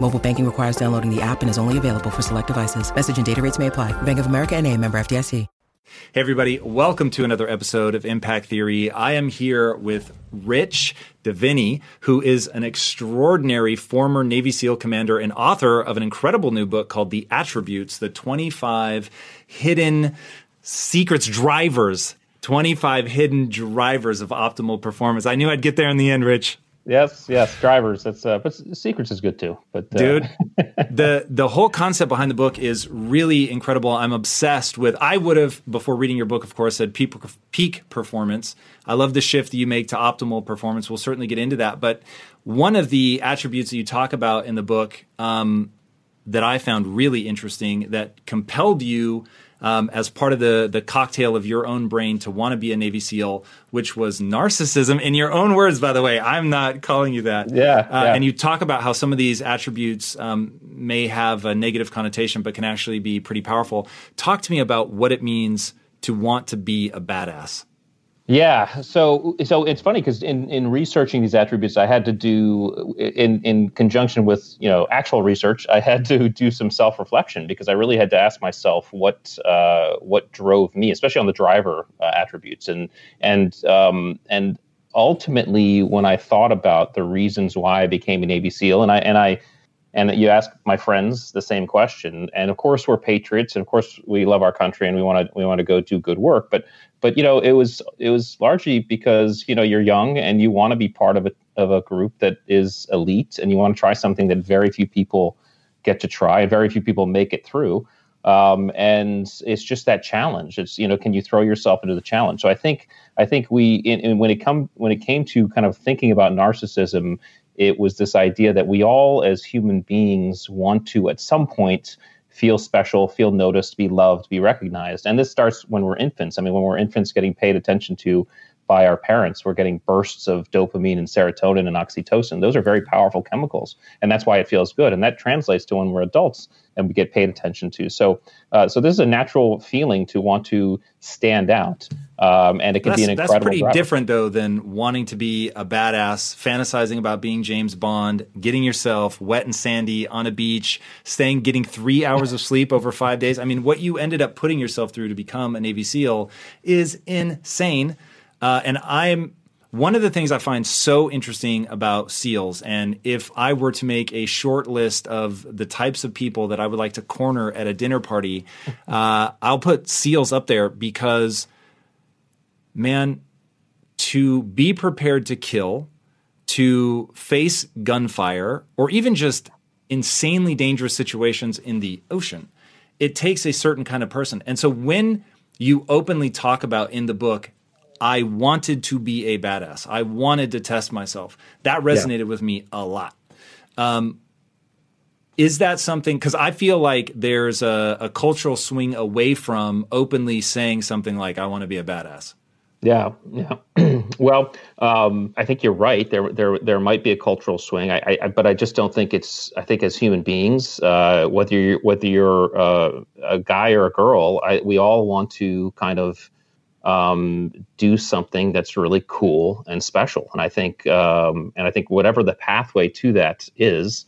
Mobile banking requires downloading the app and is only available for select devices. Message and data rates may apply. Bank of America and a member FDIC. Hey, everybody. Welcome to another episode of Impact Theory. I am here with Rich Diviney, who is an extraordinary former Navy SEAL commander and author of an incredible new book called The Attributes, the 25 hidden secrets drivers 25 hidden drivers of optimal performance. I knew I'd get there in the end, Rich. Yes, yes, drivers. That's uh, but secrets is good too. But uh. dude, the the whole concept behind the book is really incredible. I'm obsessed with. I would have before reading your book, of course, said peak, peak performance. I love the shift that you make to optimal performance. We'll certainly get into that. But one of the attributes that you talk about in the book um, that I found really interesting that compelled you um, as part of the the cocktail of your own brain to want to be a Navy SEAL, which was narcissism. In your own words, by the way, I'm not calling you that. Yeah. Uh, yeah. And you talk about how some of these attributes um, may have a negative connotation, but can actually be pretty powerful. Talk to me about what it means to want to be a badass. Yeah, so so it's funny because in, in researching these attributes, I had to do in in conjunction with you know actual research, I had to do some self reflection because I really had to ask myself what uh, what drove me, especially on the driver uh, attributes, and and um, and ultimately when I thought about the reasons why I became a Navy SEAL, and I and I and you ask my friends the same question. And of course we're patriots. And of course we love our country and we want to we want to go do good work. But but you know it was it was largely because you know you're young and you want to be part of a of a group that is elite and you want to try something that very few people get to try. And very few people make it through. Um, and it's just that challenge. It's you know can you throw yourself into the challenge? So i think i think we in, in when it come when it came to kind of thinking about narcissism it was this idea that we all, as human beings, want to at some point feel special, feel noticed, be loved, be recognized. And this starts when we're infants. I mean, when we're infants getting paid attention to by our parents, we're getting bursts of dopamine and serotonin and oxytocin. Those are very powerful chemicals, and that's why it feels good. And that translates to when we're adults and we get paid attention to. So, uh, so this is a natural feeling to want to stand out, um, and it can that's, be an incredible. That's pretty driver. different though than wanting to be a badass, fantasizing about being James Bond, getting yourself wet and sandy on a beach, staying, getting three hours of sleep over five days. I mean, what you ended up putting yourself through to become a Navy SEAL is insane. Uh, and I'm one of the things I find so interesting about SEALs, and if I were to make a short list of the types of people that I would like to corner at a dinner party, uh, I'll put SEALs up there because, man, to be prepared to kill, to face gunfire, or even just insanely dangerous situations in the ocean, it takes a certain kind of person. And so when you openly talk about in the book I wanted to be a badass. I wanted to test myself. That resonated yeah. with me a lot. Um, is that something? Because I feel like there's a, a, cultural swing away from openly saying something like, I want to be a badass. Yeah, yeah. well, um, I think you're right. There, there, there might be a cultural swing. I, I but I just don't think it's. I think as human beings, uh, whether you're whether you're uh, a guy or a girl, I, we all want to kind of um, do something that's really cool and special. And I think, um, and I think whatever the pathway to that is,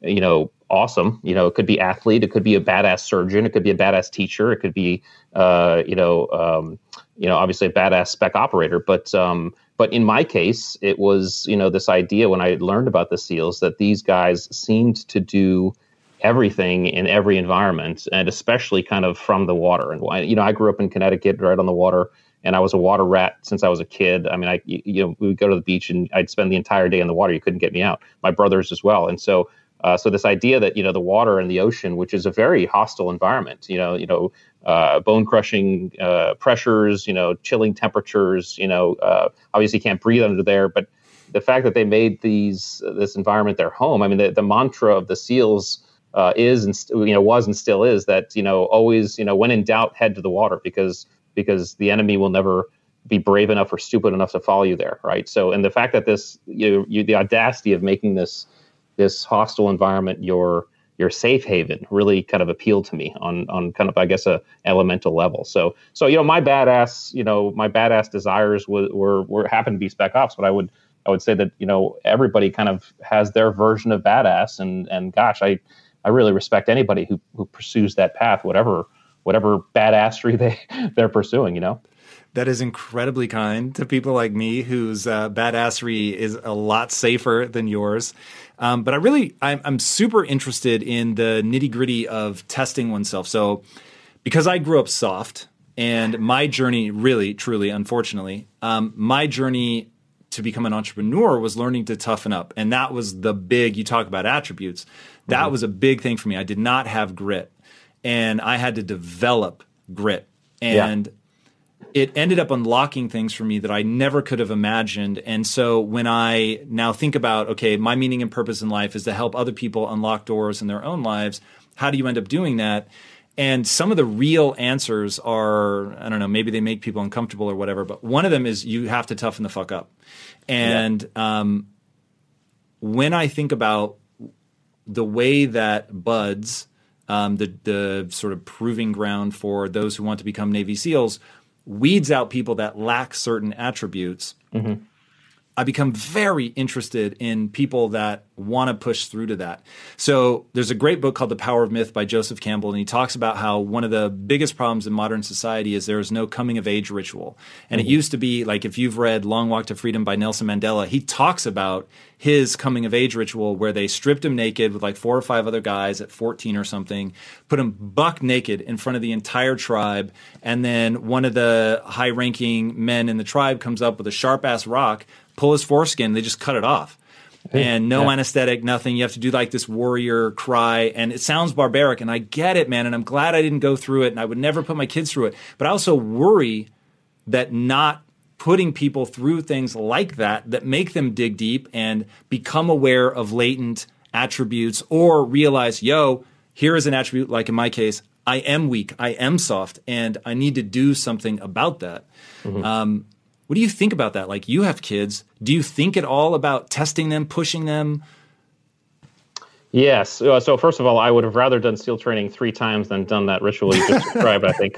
you know, awesome. You know, it could be athlete, it could be a badass surgeon, it could be a badass teacher, it could be, uh, you know, um, you know, obviously a badass spec operator. But um, but in my case, it was you know this idea when I learned about the SEALs that these guys seemed to do everything in every environment, and especially kind of from the water. And you know, I grew up in Connecticut, right on the water, and I was a water rat since I was a kid. I mean, I you know we would go to the beach and I'd spend the entire day in the water. You couldn't get me out. My brothers as well, and so. Uh, so this idea that you know the water and the ocean, which is a very hostile environment, you know, you know, uh, bone crushing uh, pressures, you know, chilling temperatures, you know, uh, obviously can't breathe under there, but the fact that they made these this environment their home. I mean, the, the mantra of the SEALs uh, is and you know was and still is that you know always you know when in doubt head to the water because because the enemy will never be brave enough or stupid enough to follow you there, right? So, and the fact that this you, you the audacity of making this this hostile environment your your safe haven really kind of appealed to me on on kind of I guess a elemental level. So so you know my badass you know my badass desires were were, were happened to be spec ops, but I would I would say that you know everybody kind of has their version of badass, and and gosh, I I really respect anybody who who pursues that path, whatever whatever badassery they they're pursuing. You know. That is incredibly kind to people like me, whose uh, badassery is a lot safer than yours. Um, but I really, I'm, I'm super interested in the nitty gritty of testing oneself. So, because I grew up soft, and my journey, really, truly, unfortunately, um, my journey to become an entrepreneur was learning to toughen up. And that was the big, you talk about attributes. That mm-hmm. was a big thing for me. I did not have grit and I had to develop grit. And yeah. it ended up unlocking things for me that I never could have imagined. And so when I now think about, okay, my meaning and purpose in life is to help other people unlock doors in their own lives, how do you end up doing that? And some of the real answers are, I don't know, maybe they make people uncomfortable or whatever, but one of them is you have to toughen the fuck up. And yeah. um, when I think about the way that BUD/S, um, the, the sort of proving ground for those who want to become Navy SEALs, weeds out people that lack certain attributes. Mm-hmm. I become very interested in people that want to push through to that. So there's a great book called The Power of Myth by Joseph Campbell, and he talks about how one of the biggest problems in modern society is there is no coming of age ritual. And mm-hmm. it used to be like if you've read Long Walk to Freedom by Nelson Mandela, he talks about his coming of age ritual where they stripped him naked with like four or five other guys at 14 or something, put him buck naked in front of the entire tribe, and then one of the high ranking men in the tribe comes up with a sharp ass rock pull his foreskin. They just cut it off. And no yeah. anesthetic, nothing. You have to do like this warrior cry. And it sounds barbaric. And I get it, man. And I'm glad I didn't go through it. And I would never put my kids through it. But I also worry that not putting people through things like that that make them dig deep and become aware of latent attributes or realize, yo, here is an attribute, like in my case, I am weak, I am soft, and I need to do something about that. Mm-hmm. Um, what do you think about that? Like you have kids. Do you think at all about testing them, pushing them? Yes. Uh, so first of all, I would have rather done SEAL training three times than done that ritual you just described. I think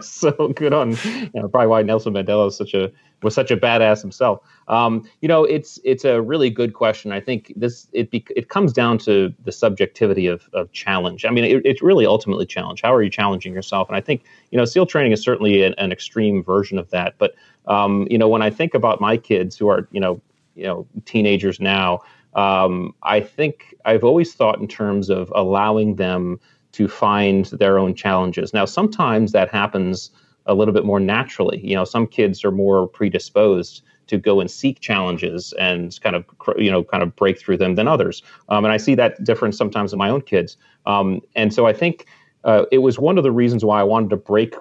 so. Good on you know, probably why Nelson Mandela was such a was such a badass himself. Um, you know, it's it's a really good question. I think this it be, it comes down to the subjectivity of, of challenge. I mean, it, it's really ultimately challenge. How are you challenging yourself? And I think you know, SEAL training is certainly an, an extreme version of that. But um, you know, when I think about my kids who are, you know, you know, teenagers now, um, I think I've always thought in terms of allowing them to find their own challenges. Now, sometimes that happens a little bit more naturally. You know, some kids are more predisposed to go and seek challenges and kind of you know kind of break through them than others. Um, and I see that difference sometimes in my own kids. Um, and so I think uh, it was one of the reasons why I wanted to break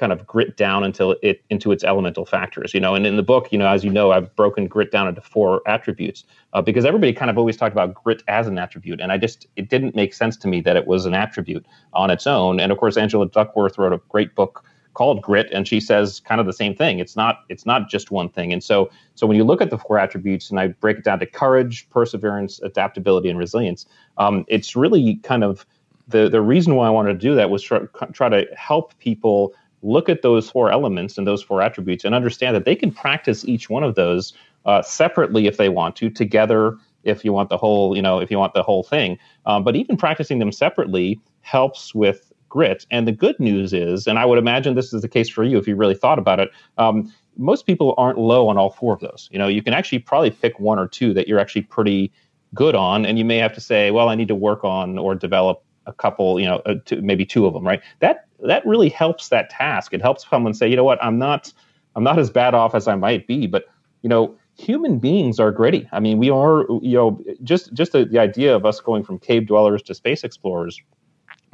kind of grit down until it into its elemental factors you know? And in the book you know as you know i've broken grit down into four attributes uh, because everybody kind of always talked about grit as an attribute and i just it didn't make sense to me that it was an attribute on its own. And of course angela duckworth wrote a great book called grit and she says kind of the same thing. It's not it's not just one thing. And so so when you look at the four attributes and i break it down to courage perseverance adaptability and resilience um, it's really kind of the the reason why i wanted to do that was try, try to help people look at those four elements and those four attributes and understand that they can practice each one of those uh, separately if they want to, together if you want the whole, you know, if you want the whole thing. Um, but even practicing them separately helps with grit. And the good news is, and I would imagine this is the case for you if you really thought about it. Um, most people aren't low on all four of those. You know, you can actually probably pick one or two that you're actually pretty good on, and you may have to say, well, I need to work on or develop a couple, you know, uh, two, maybe two of them, right? That that really helps that task. It helps someone say, you know what, I'm not I'm not as bad off as I might be, but you know, human beings are gritty. I mean, we are, you know, just just the, the idea of us going from cave dwellers to space explorers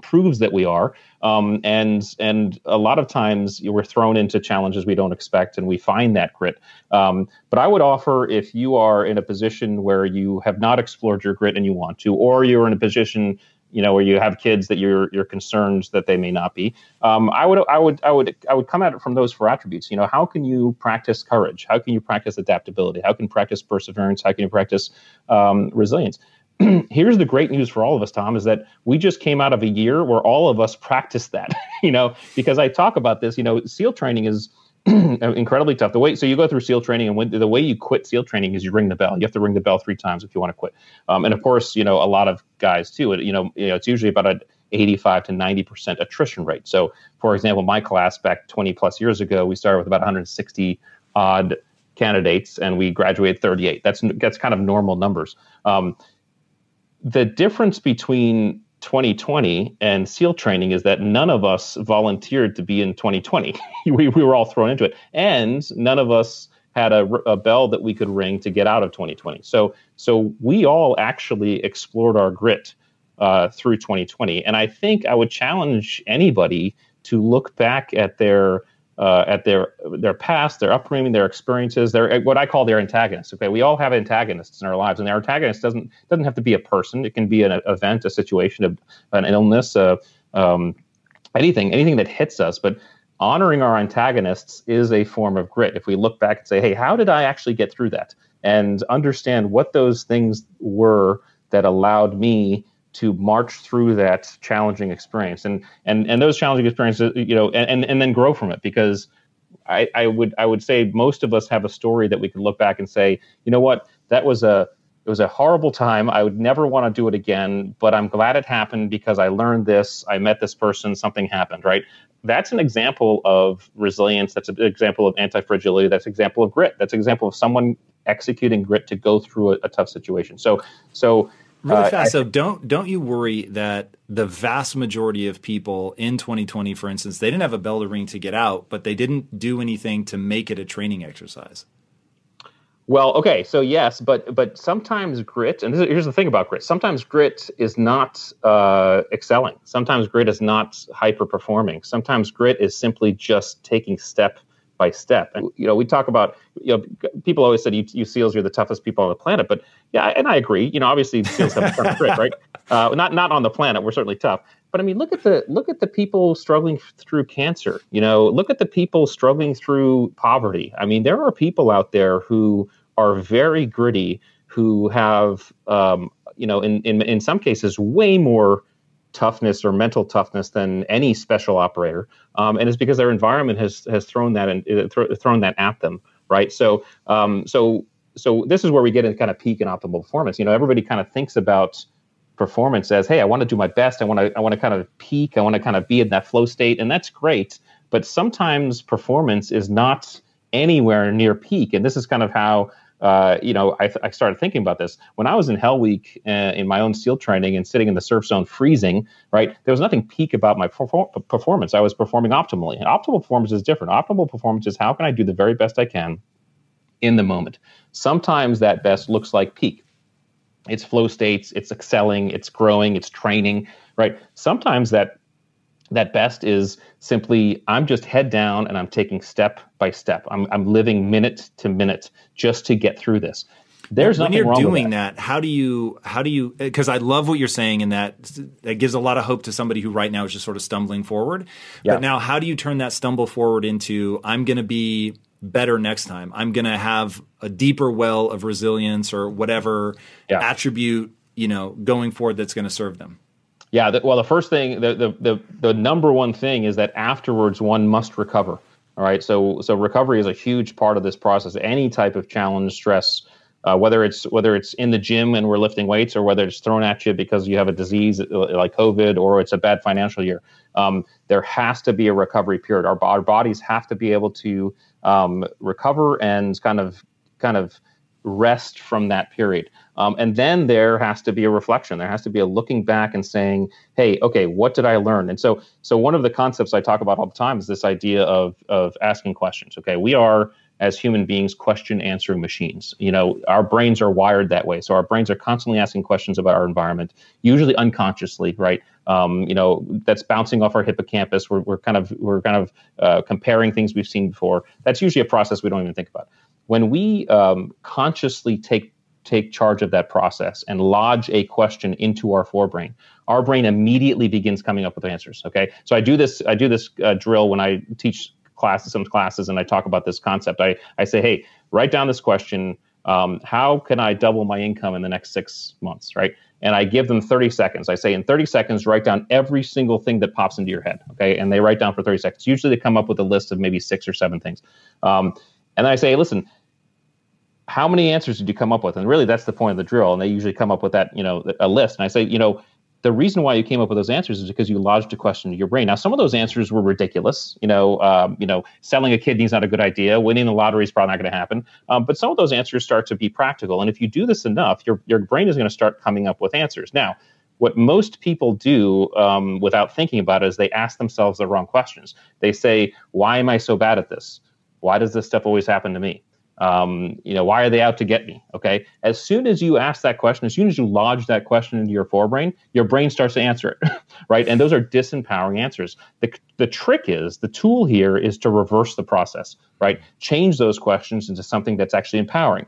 proves that we are. Um, and and a lot of times we're thrown into challenges we don't expect, and we find that grit. Um, but I would offer if you are in a position where you have not explored your grit and you want to, or you're in a position you know, where you have kids that you're you're concerned that they may not be. Um, I would I would I would I would come at it from those four attributes. You know, how can you practice courage? How can you practice adaptability? How can you practice perseverance? How can you practice um, resilience? Here's the great news for all of us, Tom, is that we just came out of a year where all of us practiced that. you know, because I talk about this. You know, SEAL training is incredibly tough. The way so you go through SEAL training, and when, the way you quit SEAL training is you ring the bell. You have to ring the bell three times if you want to quit. Um, and of course, you know a lot of guys too. It, you know, you know, it's usually about an 85 to 90 percent attrition rate. So, for example, my class back 20 plus years ago, we started with about 160 odd candidates, and we graduated 38. That's that's kind of normal numbers. Um, the difference between 2020 and SEAL training is that none of us volunteered to be in 2020. we, we were all thrown into it. And none of us had a, a, bell that we could ring to get out of 2020. So, so we all actually explored our grit uh, through 2020. And I think I would challenge anybody to look back at their uh, at their their past, their upbringing, their experiences, their what I call their antagonists. Okay, we all have antagonists in our lives, and their antagonist doesn't doesn't have to be a person. It can be an event, a situation, an illness, um, anything, anything that hits us. But honoring our antagonists is a form of grit. If we look back and say, "Hey, how did I actually get through that?" and understand what those things were that allowed me to march through that challenging experience. And and and those challenging experiences you know and and then grow from it. Because I, I would I would say most of us have a story that we can look back and say you know what? That was a it was a horrible time. I would never want to do it again but I'm glad it happened because I learned this. I met this person. Something happened right? That's an example of resilience. That's an example of anti-fragility. That's an example of grit. That's an example of someone executing grit to go through a, a tough situation. So so Really uh, fast. I, so don't don't you worry that the vast majority of people in 2020, for instance, they didn't have a bell to ring to get out, but they didn't do anything to make it a training exercise. Well, okay, so yes, but but sometimes grit, and is, here's the thing about grit. Sometimes grit is not uh, excelling. Sometimes grit is not hyper performing. Sometimes grit is simply just taking step by step. And you know, we talk about you know, people always said you, you seals you're the toughest people on the planet, but yeah, and I agree. You know, obviously seals have a ton of grit, right? Uh, not not on the planet. We're certainly tough, but I mean, look at the look at the people struggling through cancer. You know, look at the people struggling through poverty. I mean, there are people out there who are very gritty, who have um, you know, in in in some cases, way more toughness or mental toughness than any special operator, um, and it's because their environment has has thrown that and uh, th- thrown that at them, right? So um, so so this is where we get into kind of peak and optimal performance. You know, everybody kind of thinks about performance as, hey, I want to do my best. I want to I want to kind of peak. I want to kind of be in that flow state, and that's great. But sometimes performance is not anywhere near peak, and this is kind of how uh, you know, I, I, started thinking about this when I was in Hell Week uh, in my own SEAL training and sitting in the surf zone freezing. Right, there was nothing peak about my perfor- performance. I was performing optimally. And optimal performance is different. Optimal performance is how can I do the very best I can in the moment. Sometimes that best looks like peak. It's flow states. It's excelling. It's growing. It's training. Right. Sometimes that that best is simply I'm just head down and I'm taking step by step. I'm, I'm living minute to minute just to get through this. There's when you're doing that. that. How do you how do you because I love what you're saying and that that gives a lot of hope to somebody who right now is just sort of stumbling forward. Yeah. But now how do you turn that stumble forward into I'm going to be better next time. I'm going to have a deeper well of resilience or whatever yeah. attribute, you know, going forward that's going to serve them. Yeah, the, well, the first thing, the, the the the number one thing is that afterwards one must recover. All right, so so recovery is a huge part of this process. Any type of challenge, stress, uh, whether it's whether it's in the gym and we're lifting weights, or whether it's thrown at you because you have a disease uh, like COVID, or it's a bad financial year, um, there has to be a recovery period. Our, our bodies have to be able to um, recover and kind of kind of rest from that period. Um, and then there has to be a reflection. There has to be a looking back and saying, "Hey, okay, what did I learn?" And so, so one of the concepts I talk about all the time is this idea of of asking questions. Okay, we are as human beings question answering machines. You know, our brains are wired that way. So our brains are constantly asking questions about our environment, usually unconsciously, right? Um, you know, that's bouncing off our hippocampus. We're, we're kind of we're kind of uh, comparing things we've seen before. That's usually a process we don't even think about. When we um, consciously take take charge of that process and lodge a question into our forebrain, our brain immediately begins coming up with answers. Okay, so I do this I do this uh, drill when I teach classes some classes and I talk about this concept. I I say, hey, write down this question. Um, how can I double my income in the next six months? Right, and I give them 30 seconds. I say, in 30 seconds, write down every single thing that pops into your head. Okay, and they write down for 30 seconds. Usually, they come up with a list of maybe six or seven things. Um, and then I say, listen, how many answers did you come up with? And really, that's the point of the drill. And they usually come up with that, you know, a list. And I say, you know, the reason why you came up with those answers is because you lodged a question to your brain. Now, some of those answers were ridiculous. You know, um, you know, selling a kidney is not a good idea. Winning the lottery is probably not going to happen. Um, but some of those answers start to be practical. And if you do this enough, your your brain is going to start coming up with answers. Now, what most people do um, without thinking about it is they ask themselves the wrong questions. They say, "Why am I so bad at this? Why does this stuff always happen to me?" Um, you know, why are they out to get me? Okay. As soon as you ask that question, as soon as you lodge that question into your forebrain, your brain starts to answer it, right? And those are disempowering answers. The, the trick is the tool here is to reverse the process, right? Change those questions into something that's actually empowering.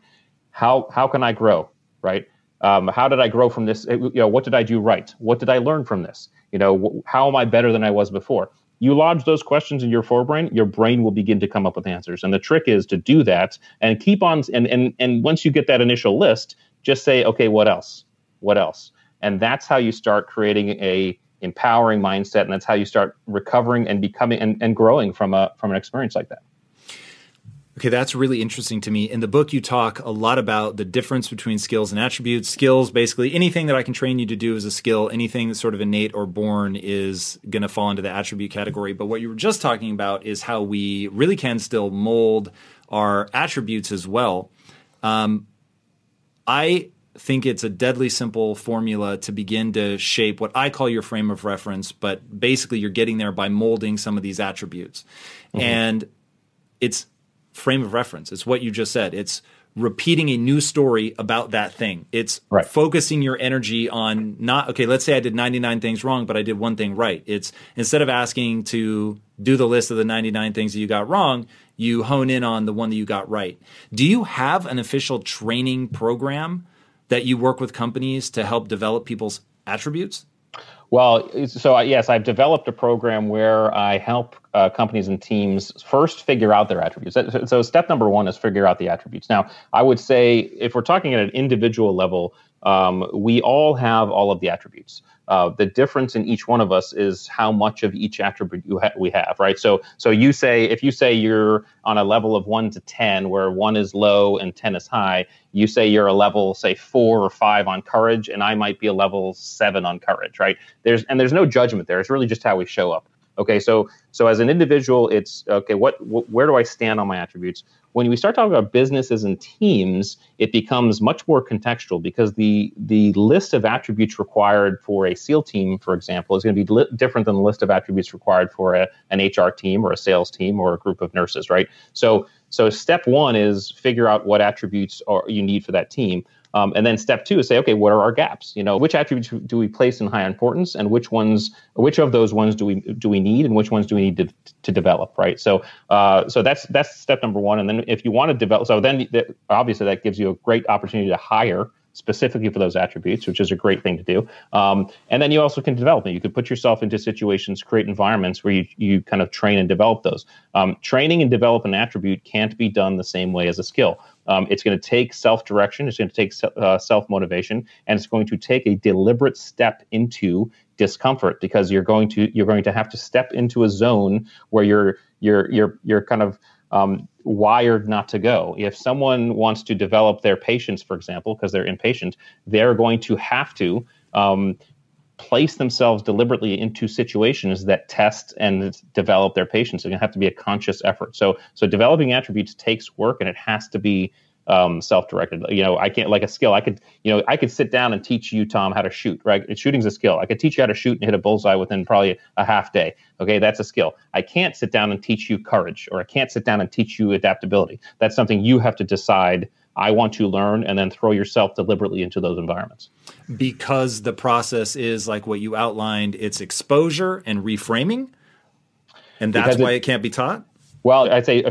How, how can I grow, right? Um, how did I grow from this? You know, what did I do right? What did I learn from this? You know, how am I better than I was before? You lodge those questions in your forebrain, your brain will begin to come up with answers. And the trick is to do that and keep on and and and once you get that initial list, just say, okay, what else? What else? And that's how you start creating a empowering mindset, and that's how you start recovering and becoming and, and growing from a from an experience like that. Okay, that's really interesting to me. In the book, you talk a lot about the difference between skills and attributes. Skills, basically, anything that I can train you to do is a skill. Anything that's sort of innate or born is going to fall into the attribute category. But what you were just talking about is how we really can still mold our attributes as well. Um, I think it's a deadly simple formula to begin to shape what I call your frame of reference, but basically, you're getting there by molding some of these attributes. Mm-hmm. And it's frame of reference. It's what you just said. It's repeating a new story about that thing. It's right. focusing your energy on not okay, let's say I did 99 things wrong, but I did one thing right. It's instead of asking to do the list of the 99 things that you got wrong, you hone in on the one that you got right. Do you have an official training program that you work with companies to help develop people's attributes? Well, so yes, I've developed a program where I help uh, companies and teams first figure out their attributes. So, step number one is figure out the attributes. Now, I would say if we're talking at an individual level, um, we all have all of the attributes. Uh, the difference in each one of us is how much of each attribute ha- we have, right? So, so you say if you say you're on a level of one to ten, where one is low and ten is high, you say you're a level, say four or five on courage, and I might be a level seven on courage, right? There's and there's no judgment there. It's really just how we show up. Okay, so so as an individual, it's okay. What wh- where do I stand on my attributes? When we start talking about businesses and teams, it becomes much more contextual because the the list of attributes required for a SEAL team, for example, is going to be li- different than the list of attributes required for a, an HR team or a sales team or a group of nurses, right? So so step one is figure out what attributes are you need for that team. Um, and then step two is say, okay, what are our gaps? You know, which attributes do we place in high importance, and which ones, which of those ones do we do we need, and which ones do we need to, to develop, right? So, uh, so that's that's step number one. And then if you want to develop, so then the, obviously that gives you a great opportunity to hire specifically for those attributes, which is a great thing to do. Um, and then you also can develop it. You could put yourself into situations, create environments where you, you kind of train and develop those. Um, training and develop an attribute can't be done the same way as a skill. Um, it's going to take self direction, it's going to take uh, self motivation, and it's going to take a deliberate step into discomfort because you're going to you're going to have to step into a zone where you're you're you're you're kind of um, wired not to go. If someone wants to develop their patience, for example, because they're impatient, they're going to have to um, place themselves deliberately into situations that test and develop their patience. It's going to have to be a conscious effort. So, so developing attributes takes work, and it has to be um, self-directed. You know, I can't like a skill. I could, you know, I could sit down and teach you, Tom, how to shoot. Right, shooting's a skill. I could teach you how to shoot and hit a bullseye within probably a half day. Okay, that's a skill. I can't sit down and teach you courage, or I can't sit down and teach you adaptability. That's something you have to decide. I want to learn, and then throw yourself deliberately into those environments. Because the process is like what you outlined. It's exposure and reframing, and that's why it can't be taught. Well, I'd say uh,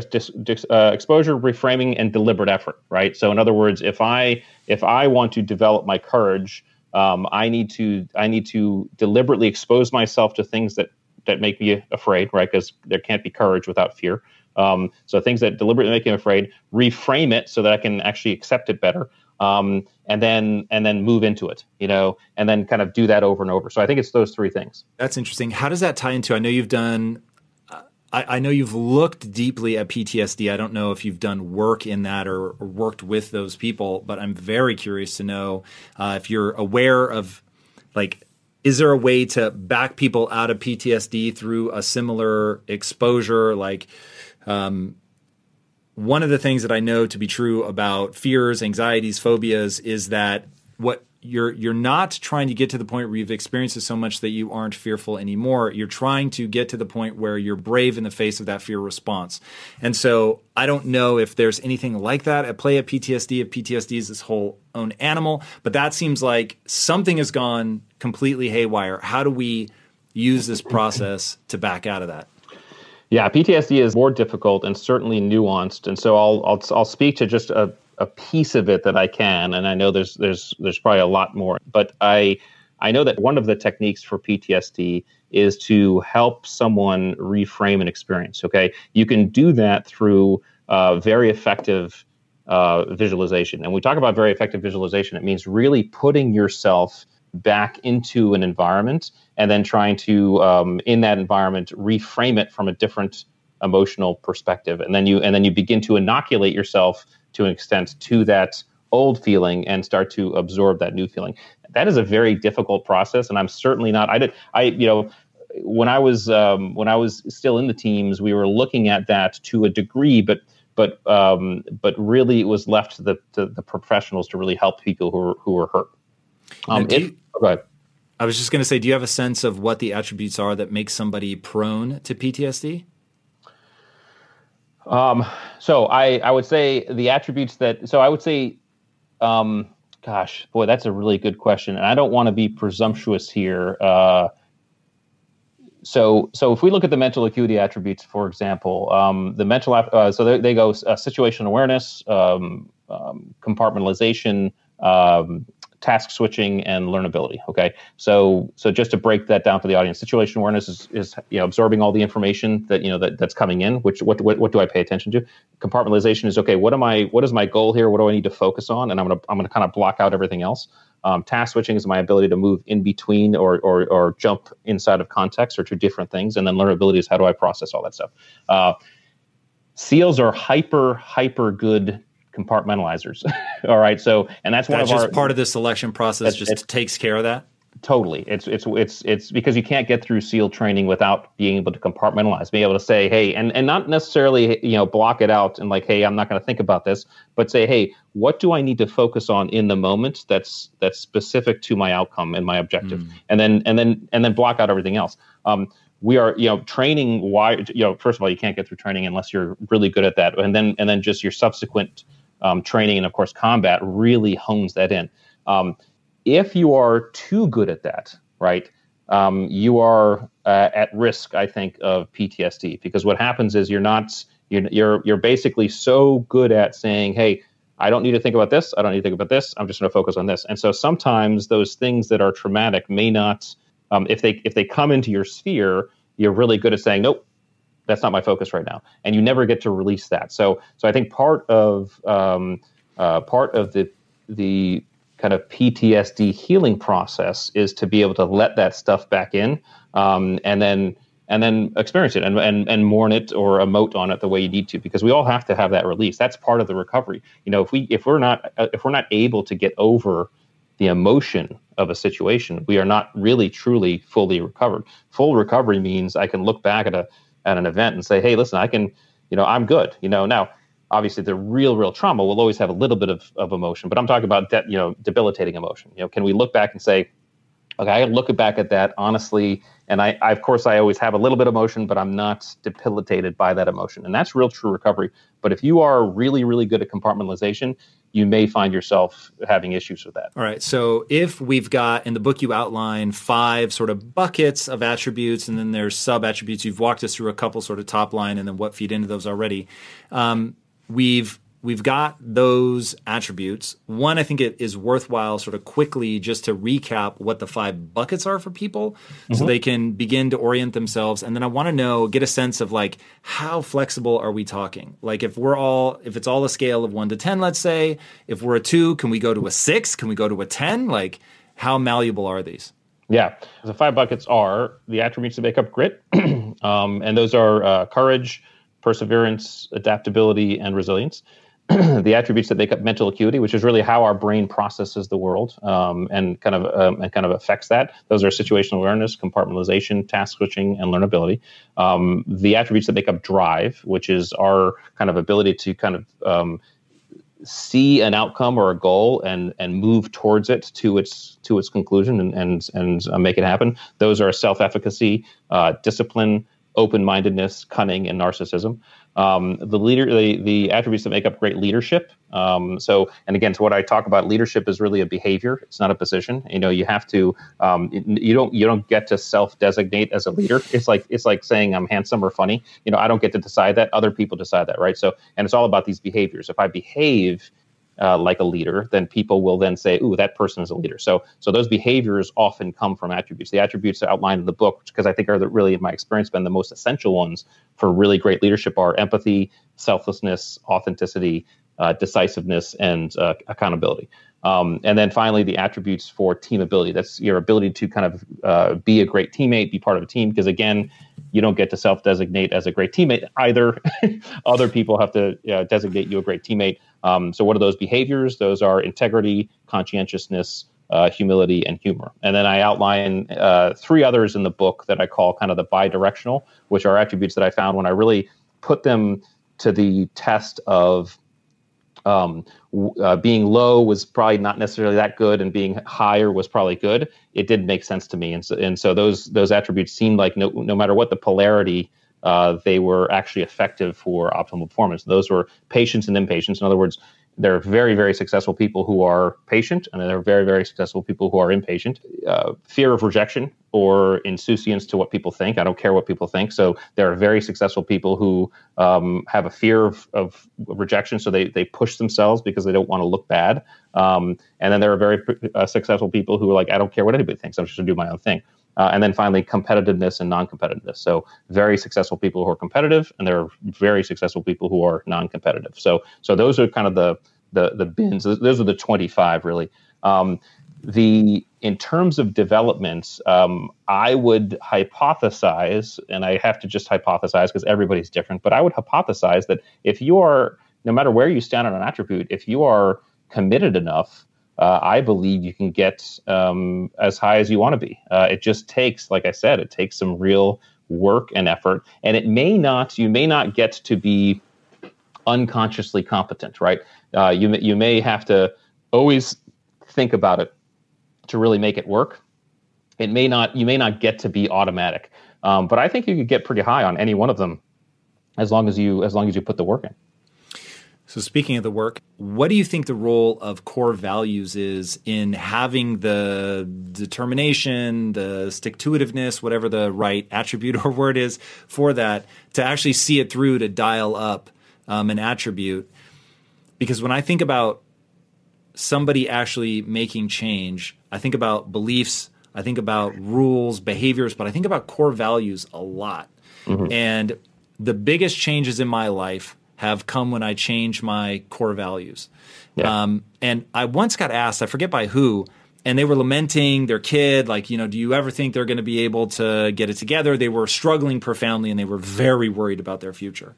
uh, exposure, reframing, and deliberate effort. Right. So, in other words, if I if I want to develop my courage, um, I need to I need to deliberately expose myself to things that that make me afraid. Right. Because there can't be courage without fear. Um, so things that deliberately make me afraid, reframe it so that I can actually accept it better. Um, and then and then move into it, you know, and then kind of do that over and over. So I think it's those three things. That's interesting. How does that tie into? I know you've done I, I, know you've looked deeply at PTSD. I don't know if you've done work in that or, or worked with those people, but I'm very curious to know uh, if you're aware of, like, is there a way to back people out of PTSD through a similar exposure? Like, um, one of the things that I know to be true about fears, anxieties, phobias is that what you're you're not trying to get to the point where you've experienced it so much that you aren't fearful anymore. You're trying to get to the point where you're brave in the face of that fear response. And so I don't know if there's anything like that at play at PTSD. If PTSD is this whole own animal, but that seems like something has gone completely haywire. How do we use this process to back out of that? Yeah, PTSD is more difficult and certainly nuanced, and so I'll I'll, I'll speak to just a a piece of it that I can, and I know there's there's there's probably a lot more, but I I know that one of the techniques for PTSD is to help someone reframe an experience. Okay, you can do that through uh, very effective uh, visualization, and we talk about very effective visualization. It means really putting yourself back into an environment and then trying to um, in that environment reframe it from a different emotional perspective and then you and then you begin to inoculate yourself to an extent to that old feeling and start to absorb that new feeling. That is a very difficult process, and I'm certainly not. I did. I you know when I was um, when I was still in the teams, we were looking at that to a degree, but but um, but really it was left to the to the professionals to really help people who were who were hurt. Um, if, you, oh, go ahead. I was just going to say, do you have a sense of what the attributes are that make somebody prone to PTSD? Um, so I, I would say the attributes that, so I would say, um, gosh, boy, that's a really good question. And I don't want to be presumptuous here. Uh, so, so if we look at the mental acuity attributes, for example, um, the mental, uh, so they, they go uh, situation awareness, um, um, compartmentalization, um, task switching and learnability. Okay, so so just to break that down for the audience, situation awareness is, is you know absorbing all the information that you know that, that's coming in. Which what, what what do I pay attention to? Compartmentalization is okay. What am I? What is my goal here? What do I need to focus on? And I'm gonna I'm gonna kind of block out everything else. Um, task switching is my ability to move in between or, or or jump inside of context or to different things. And then learnability is how do I process all that stuff. Uh, SEALs are hyper hyper good compartmentalizers. All right. So, and that's, that's one of our part of the selection process. Just takes care of that. Totally. It's it's it's it's because you can't get through SEAL training without being able to compartmentalize, being able to say, hey, and and not necessarily you know block it out and like, hey, I'm not going to think about this, but say, hey, what do I need to focus on in the moment that's that's specific to my outcome and my objective, mm. and then and then and then block out everything else. Um, we are you know training why you know first of all you can't get through training unless you're really good at that and then and then just your subsequent um, training and of course combat really hones that in. Um, if you are too good at that, right, um, you are uh, at risk, I think, of PTSD because what happens is you're not you're, you're you're basically so good at saying, hey. I don't need to think about this. I don't need to think about this. I'm just going to focus on this. And so sometimes those things that are traumatic may not, um, if they if they come into your sphere, you're really good at saying, nope, that's not my focus right now, and you never get to release that. So, so I think part of um, uh, part of the the kind of PTSD healing process is to be able to let that stuff back in, um, and then and then experience it and, and and mourn it or emote on it the way you need to because we all have to have that release. That's part of the recovery. You know if we if we're not uh, if we're not able to get over the emotion of a situation we are not really truly fully recovered. Full recovery means i can look back at a at an event and say, hey, listen, I can, you know, I'm good. You know, now obviously the real real trauma will always have a little bit of, of emotion but i'm talking about de- you know debilitating emotion you know can we look back and say okay i look back at that honestly and I, I, of course i always have a little bit of emotion but i'm not debilitated by that emotion. And that's real true recovery. But if you are really really good at compartmentalization you may find yourself having issues with that. All right. So if we've got in the book you outline five sort of buckets of attributes and then there's sub attributes you've walked us through a couple sort of top line and then what feed into those already. Um, we've we've got those attributes. One, I think it is worthwhile sort of quickly just to recap what the five buckets are for people mm-hmm. so they can begin to orient themselves. And then I want to know, get a sense of like, how flexible are we talking? Like if we're all, if it's all a scale of one to 10, let's say, if we're a two, can we go to a six? Can we go to a 10? Like how malleable are these? Yeah. The five buckets are the attributes that make up grit. um, and those are uh, courage, perseverance, adaptability, and resilience. the attributes that make up mental acuity, which is really how our brain processes the world um, and kind of um, and kind of affects that. Those are situational awareness, compartmentalization, task switching, and learnability. Um, the attributes that make up drive, which is our kind of ability to kind of um, see an outcome or a goal and and move towards it to its to its conclusion and and and uh, make it happen. Those are self efficacy, uh, discipline, open mindedness, cunning, and narcissism. Um, the leader, the, the attributes that make up great leadership. Um, so, and again, to what I talk about, leadership is really a behavior. It's not a position. You know, you have to. Um, you don't. You don't get to self-designate as a leader. It's like it's like saying I'm handsome or funny. You know, I don't get to decide that. Other people decide that, right? So, and it's all about these behaviors. If I behave uh, like a leader, then people will then say, "Ooh, that person is a leader." So, so those behaviors often come from attributes. The attributes outlined in the book, because I think are the, really, in my experience, been the most essential ones for really great leadership are empathy, selflessness, authenticity, uh, decisiveness, and uh, accountability. Um, and then finally, the attributes for team ability. That's your ability to kind of uh, be a great teammate, be part of a team. Because again, you don't get to self designate as a great teammate either. Other people have to designate you a great teammate. Um, so, what are those behaviors? Those are integrity, conscientiousness, uh, humility, and humor. And then I outline uh, three others in the book that I call kind of the bidirectional, which are attributes that I found when I really put them to the test of um, uh, being low was probably not necessarily that good, and being higher was probably good. It did make sense to me, and so, and so those those attributes seemed like no no matter what the polarity, uh, they were actually effective for optimal performance. Those were patience and impatience. In other words, there are very, very successful people who are patient, and there are very, very successful people who are impatient. Uh, fear of rejection or insouciance to what people think. I don't care what people think. So there are very successful people who um, have a fear of, of, rejection, so they, they push themselves because they don't want to look bad. Um, and then there are very uh, successful people who are like, I don't care what anybody thinks. I'm just going to do my own thing. Uh, and then finally, competitiveness and non-competitiveness. So very successful people who are competitive, and there are very successful people who are non-competitive. So so those are kind of the the the bins. Those are the 25 really. Um, the in terms of developments, um, I would hypothesize, and I have to just hypothesize because everybody's different. But I would hypothesize that if you are, no matter where you stand on an attribute, if you are committed enough uh, I believe you can get um, as high as you want to be. Uh, it just takes, like I said, it takes some real work and effort, and it may not. You may not get to be unconsciously competent, right? Uh, you you may have to always think about it to really make it work. It may not. You may not get to be automatic, um, but I think you could get pretty high on any one of them, as long as you as long as you put the work in. So, speaking of the work, what do you think the role of core values is in having the determination, the stick to itiveness, whatever the right attribute or word is for that, to actually see it through to dial up um, an attribute? Because when I think about somebody actually making change, I think about beliefs, I think about rules, behaviors, but I think about core values a lot. Mm-hmm. And the biggest changes in my life have come when I change my core values. Yeah. Um, and I once got asked, I forget by who, and they were lamenting their kid, like, you know, do you ever think they're going to be able to get it together? They were struggling profoundly and they were very worried about their future.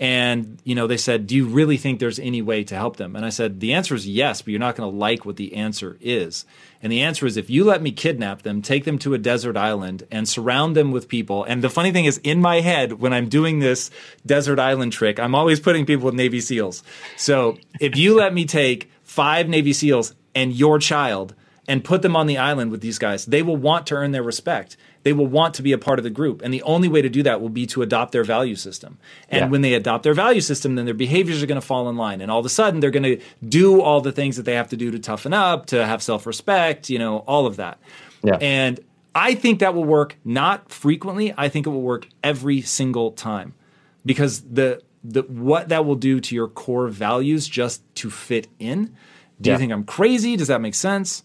And you know, they said, "Do you really think there's any way to help them?" And I said, "The answer is yes, but you're not going to like what the answer is." And the answer is if you let me kidnap them, take them to a desert island, and surround them with people. And the funny thing is, in my head, when I'm doing this desert island trick, I'm always putting people with Navy SEALs. So if you let me take five Navy SEALs and your child and put them on the island with these guys, they will want to earn their respect. They will want to be a part of the group. And the only way to do that will be to adopt their value system. And yeah. when they adopt their value system, then their behaviors are going to fall in line. And all of a sudden, they're going to do all the things that they have to do to toughen up, to have self respect, you know, all of that. Yeah. And I think that will work not frequently. I think it will work every single time because the, the what that will do to your core values just to fit in. Do yeah. you think I'm crazy? Does that make sense?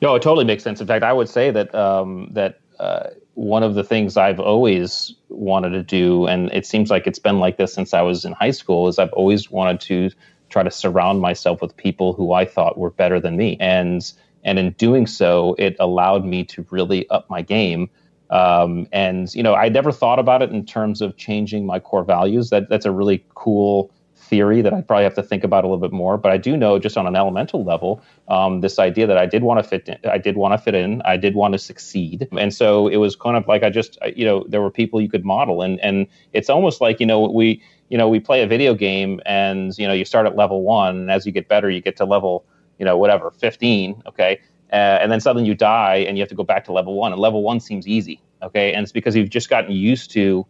No, it totally makes sense. In fact, I would say that um, that uh, one of the things I've always wanted to do, and it seems like it's been like this since I was in high school, is I've always wanted to try to surround myself with people who I thought were better than me, and and in doing so, it allowed me to really up my game. Um, and you know, I never thought about it in terms of changing my core values. That that's a really cool theory that I probably have to think about a little bit more. But I do know, just on an elemental level, um, this idea that I did want to fit in. I did want to fit in. I did want to succeed, and so it was kind of like I just, you know, there were people you could model, and and it's almost like you know we, you know, we play a video game, and you know, you start at level one, and as you get better, you get to level, you know, whatever, fifteen, okay. Uh, and then suddenly you die and you have to go back to level one and level one seems easy okay and it's because you've just gotten used to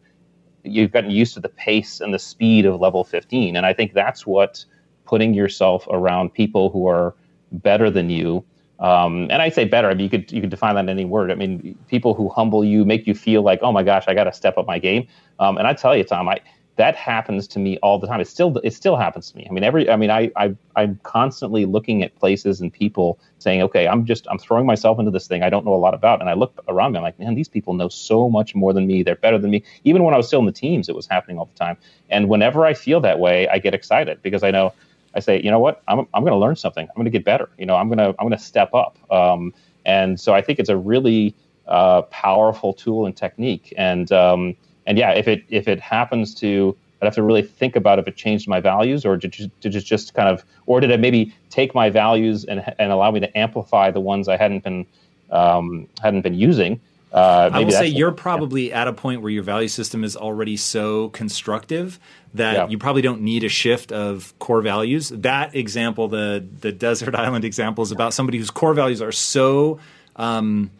you've gotten used to the pace and the speed of level 15 and i think that's what putting yourself around people who are better than you um, and I say better. I mean, you could you could define that in any word. I mean, people who humble you, make you feel like, oh my gosh, I got to step up my game. Um, and I tell you, Tom, I that happens to me all the time. It still it still happens to me. I mean, every I mean, I, I I'm constantly looking at places and people saying, okay, I'm just I'm throwing myself into this thing I don't know a lot about, and I look around me, I'm like, man, these people know so much more than me. They're better than me. Even when I was still in the teams, it was happening all the time. And whenever I feel that way, I get excited because I know I say, you know what, I'm I'm going to learn something. I'm going to get better. You know, I'm to I'm to step up. Um, and so I think it's a really uh, powerful tool and technique. And um, and yeah, if it if it happens to, I'd have to really think about if it changed my values or did it just, just kind of, or did it maybe take my values and and allow me to amplify the ones I hadn't been um, hadn't been using. Uh, I will say you're probably yeah. at a point where your value system is already so constructive that yeah. you probably don't need a shift of core values. That example, the the desert island example, is about somebody whose core values are so um,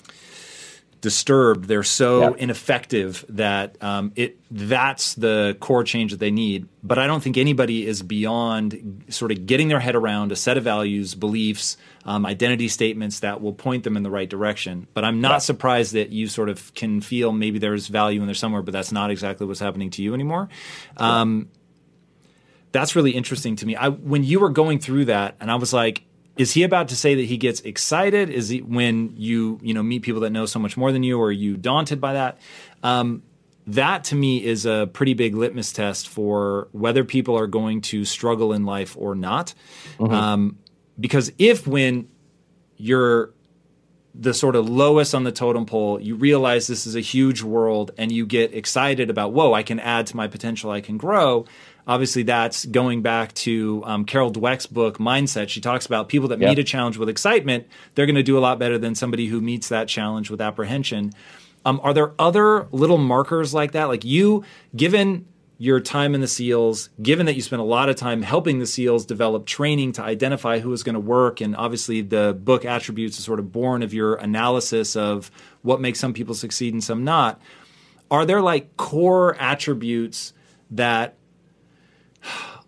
disturbed. They're so yeah. ineffective that um, it that's the core change that they need. But I don't think anybody is beyond sort of getting their head around a set of values, beliefs, um, identity statements that will point them in the right direction. But I'm not surprised that you sort of can feel maybe there's value in there somewhere, but that's not exactly what's happening to you anymore. Um, that's really interesting to me. I when you were going through that, and I was like, is he about to say that he gets excited? Is he when you you know meet people that know so much more than you, or are you daunted by that? Um, that to me is a pretty big litmus test for whether people are going to struggle in life or not. Mm-hmm. Um, because if when you're the sort of lowest on the totem pole, you realize this is a huge world and you get excited about, whoa, I can add to my potential, I can grow obviously that's going back to um, Carol Dweck's book Mindset. She talks about people that meet a challenge with excitement, they're going to do a lot better than somebody who meets that challenge with apprehension. Um, are there other little markers like that? Like you, given your time in the SEALs, given that you spent a lot of time helping the SEALs develop training to identify who is going to work, and obviously the book Attributes is sort of born of your analysis of what makes some people succeed and some not. Are there like core attributes that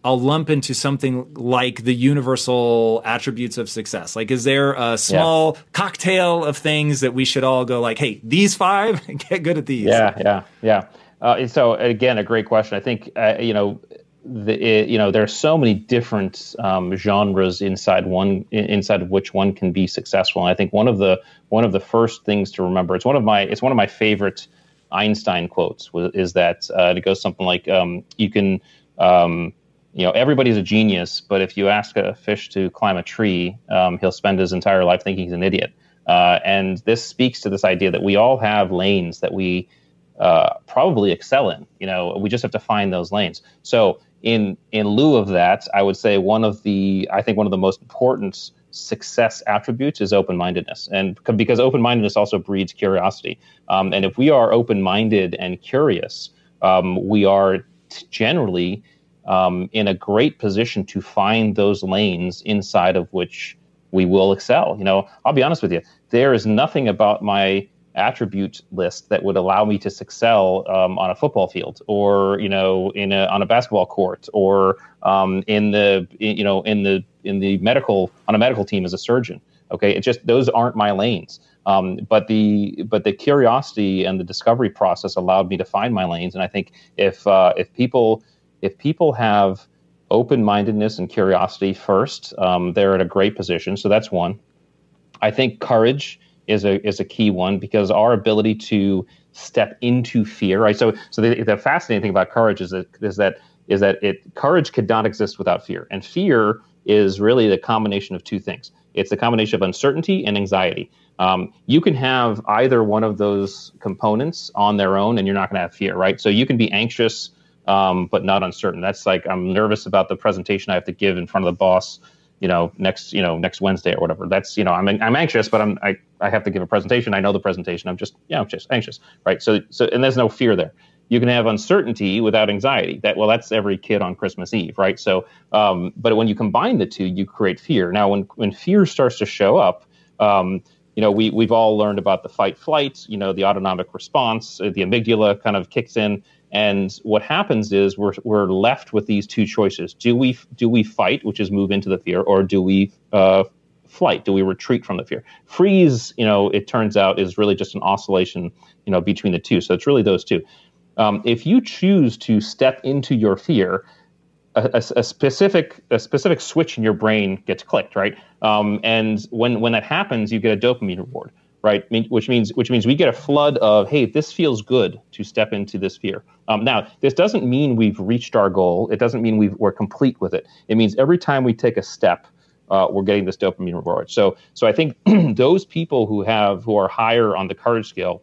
I'll lump into something like the universal attributes of success. Like, is there a small yeah. cocktail of things that we should all go like, hey, these five, get good at these? Yeah, yeah, yeah. Uh, so again, a great question. I think uh, you know, the, it, you know, there are so many different um, genres inside one, inside of which one can be successful. And I think one of the one of the first things to remember, it's one of my, it's one of my favorite Einstein quotes, is that uh, it goes something like, um, you can um, you know, everybody's a genius, but if you ask a fish to climb a tree, um, he'll spend his entire life thinking he's an idiot. Uh, and this speaks to this idea that we all have lanes that we uh, probably excel in. You know, we just have to find those lanes. So in in lieu of that, I would say one of the I think one of the most important success attributes is open-mindedness and because open-mindedness also breeds curiosity um, and if we are open-minded and curious um, we are generally um, in a great position to find those lanes inside of which we will excel. You know i'll be honest with you there is nothing about my attribute list that would allow me to excel um, on a football field or you know in a, on a basketball court or um, in the you know in the in the medical on a medical team as a surgeon. Okay? It just those aren't my lanes um, but the but the curiosity and the discovery process allowed me to find my lanes. And i think if uh, if people if people have open-mindedness and curiosity first um, they're in a great position. So that's one. I think courage is a is a key one because our ability to step into fear, right? So so the, the fascinating thing about courage is that is that is that it courage could not exist without fear, and fear is really the combination of two things. It's the combination of uncertainty and anxiety. Um, you can have either one of those components on their own, and you're not going to have fear, right? So you can be anxious, um, but not uncertain. That's like I'm nervous about the presentation I have to give in front of the boss you know next you know next Wednesday or whatever. That's you know I'm I'm anxious, but I'm I, I have to give a presentation. I know the presentation. I'm just yeah I'm just anxious, right? So so and there's no fear there. You can have uncertainty without anxiety. That well, that's every kid on Christmas Eve, right? So, um, but when you combine the two, you create fear. Now, when when fear starts to show up, um, you know, we we've all learned about the fight flight. You know, the autonomic response, the amygdala kind of kicks in, and what happens is we're we're left with these two choices: do we do we fight, which is move into the fear, or do we uh, flight? Do we retreat from the fear? Freeze, you know, it turns out is really just an oscillation, you know, between the two. So it's really those two. Um, if you choose to step into your fear, a, a, a, specific a specific switch in your brain gets clicked, right? Um, and when when that happens, you get a dopamine reward right? Which means which means we get a flood of hey, this feels good to step into this fear. Um, now, this doesn't mean we've reached our goal. It doesn't mean we are complete with it. It means every time we take a step, uh, we're getting this dopamine reward. So, so I think those people who have who are higher on the courage scale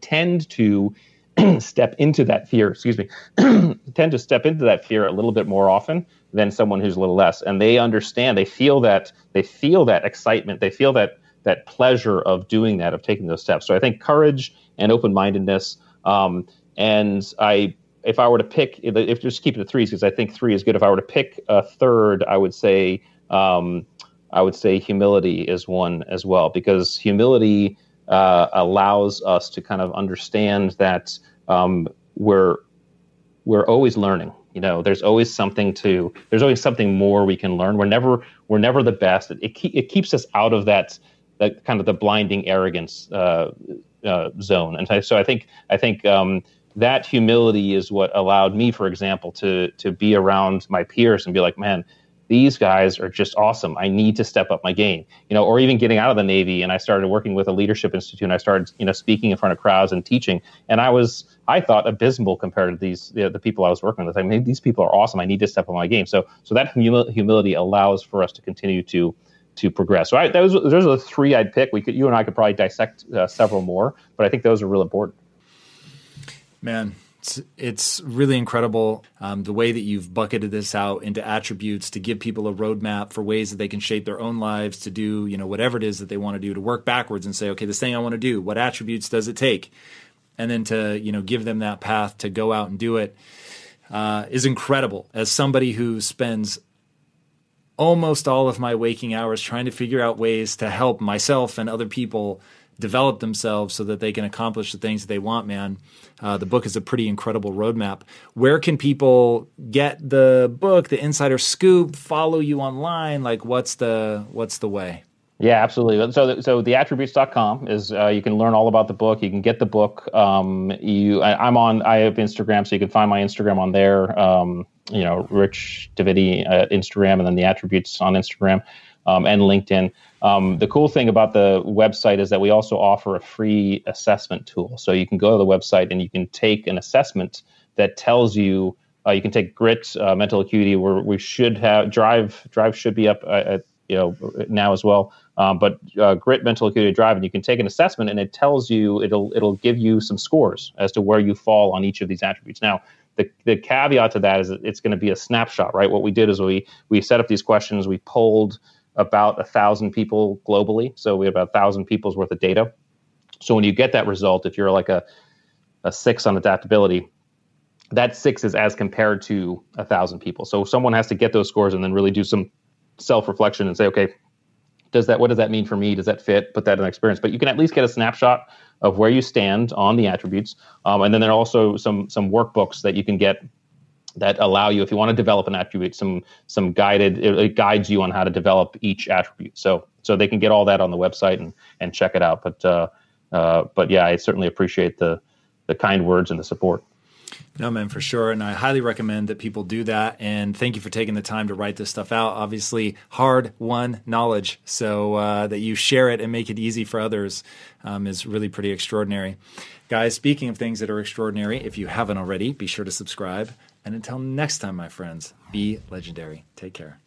tend to step into that fear. Excuse me, tend to step into that fear a little bit more often than someone who's a little less, and they understand. They feel that they feel that excitement. They feel that that pleasure of doing that, of taking those steps. So I think courage and open mindedness. Um, and I, if I were to pick, if just keep it at threes, because I think three is good. If I were to pick a third, I would say, um, I would say humility is one as well, because humility uh, allows us to kind of understand that um, we're we're always learning you know there's always something to there's always something more we can learn we're never we're never the best it, it, it keeps us out of that that kind of the blinding arrogance uh, uh, zone. And so I think I think um, that humility is what allowed me, for example, to to be around my peers and be like, man, these guys are just awesome. I need to step up my game, you know, or even getting out of the Navy and I started working with a leadership institute and I started, you know, speaking in front of crowds and teaching. And I was, I thought abysmal compared to these, you know, the people I was working with. I mean, these people are awesome. I need to step up my game. So, so that humility allows for us to continue to, to progress. So I, those those are the three I'd pick. We could you and I could probably dissect uh, several more, but I think those are real important. Man, it's, it's really incredible um, the way that you've bucketed this out into attributes to give people a roadmap for ways that they can shape their own lives to do you know whatever it is that they want to do to work backwards and say okay this thing I want to do what attributes does it take? And then to you know give them that path to go out and do it uh, is incredible. As somebody who spends almost all of my waking hours trying to figure out ways to help myself and other people develop themselves so that they can accomplish the things that they want, man. Uh, the book is a pretty incredible roadmap. Where can people get the book, the insider scoop, follow you online? Like what's the what's the way? Yeah, absolutely. So, so theattributes.com is uh, you can learn all about the book. You can get the book. Um, you, I, am on. I have Instagram, so you can find my Instagram on there. Um, you know, Rich Diviney at Instagram, and then the attributes on Instagram um, and LinkedIn. Um, the cool thing about the website is that we also offer a free assessment tool. So you can go to the website and you can take an assessment that tells you. Uh, you can take grit, uh, mental acuity, where we should have drive. Drive should be up uh, at, you know now as well. Um, but uh, grit, mental acuity, drive, and you can take an assessment, and it tells you it'll it'll give you some scores as to where you fall on each of these attributes. Now, the, the caveat to that is that it's going to be a snapshot, right? What we did is we we set up these questions, we polled about a thousand people globally, so we have about a thousand people's worth of data. So when you get that result, if you're like a a six on adaptability, that six is as compared to a thousand people. So someone has to get those scores and then really do some self reflection and say, okay, does that what does that mean for me? Does that fit? Put that in experience. But you can at least get a snapshot of where you stand on the attributes, um, and then there are also some some workbooks that you can get that allow you, if you want to develop an attribute, some some guided it, it guides you on how to develop each attribute. So so they can get all that on the website and and check it out. But uh, uh, but yeah, I certainly appreciate the the kind words and the support. No, man, for sure. And I highly recommend that people do that. And thank you for taking the time to write this stuff out. Obviously, hard won knowledge. So uh, that you share it and make it easy for others um, is really pretty extraordinary. Guys, speaking of things that are extraordinary, if you haven't already, be sure to subscribe. And until next time, my friends, be legendary. Take care.